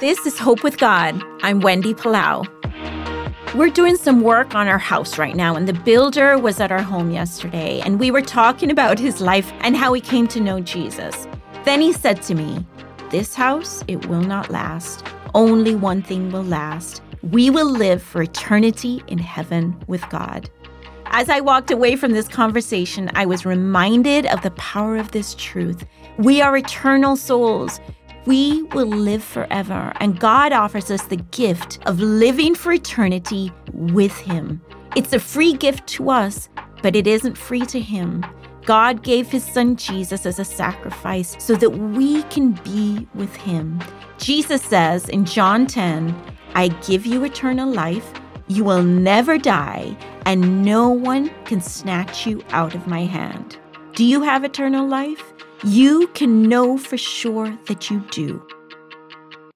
This is Hope with God. I'm Wendy Palau. We're doing some work on our house right now, and the builder was at our home yesterday, and we were talking about his life and how he came to know Jesus. Then he said to me, This house, it will not last. Only one thing will last. We will live for eternity in heaven with God. As I walked away from this conversation, I was reminded of the power of this truth. We are eternal souls we will live forever, and God offers us the gift of living for eternity with Him. It's a free gift to us, but it isn't free to Him. God gave His Son Jesus as a sacrifice so that we can be with Him. Jesus says in John 10, I give you eternal life. You will never die, and no one can snatch you out of my hand. Do you have eternal life? You can know for sure that you do.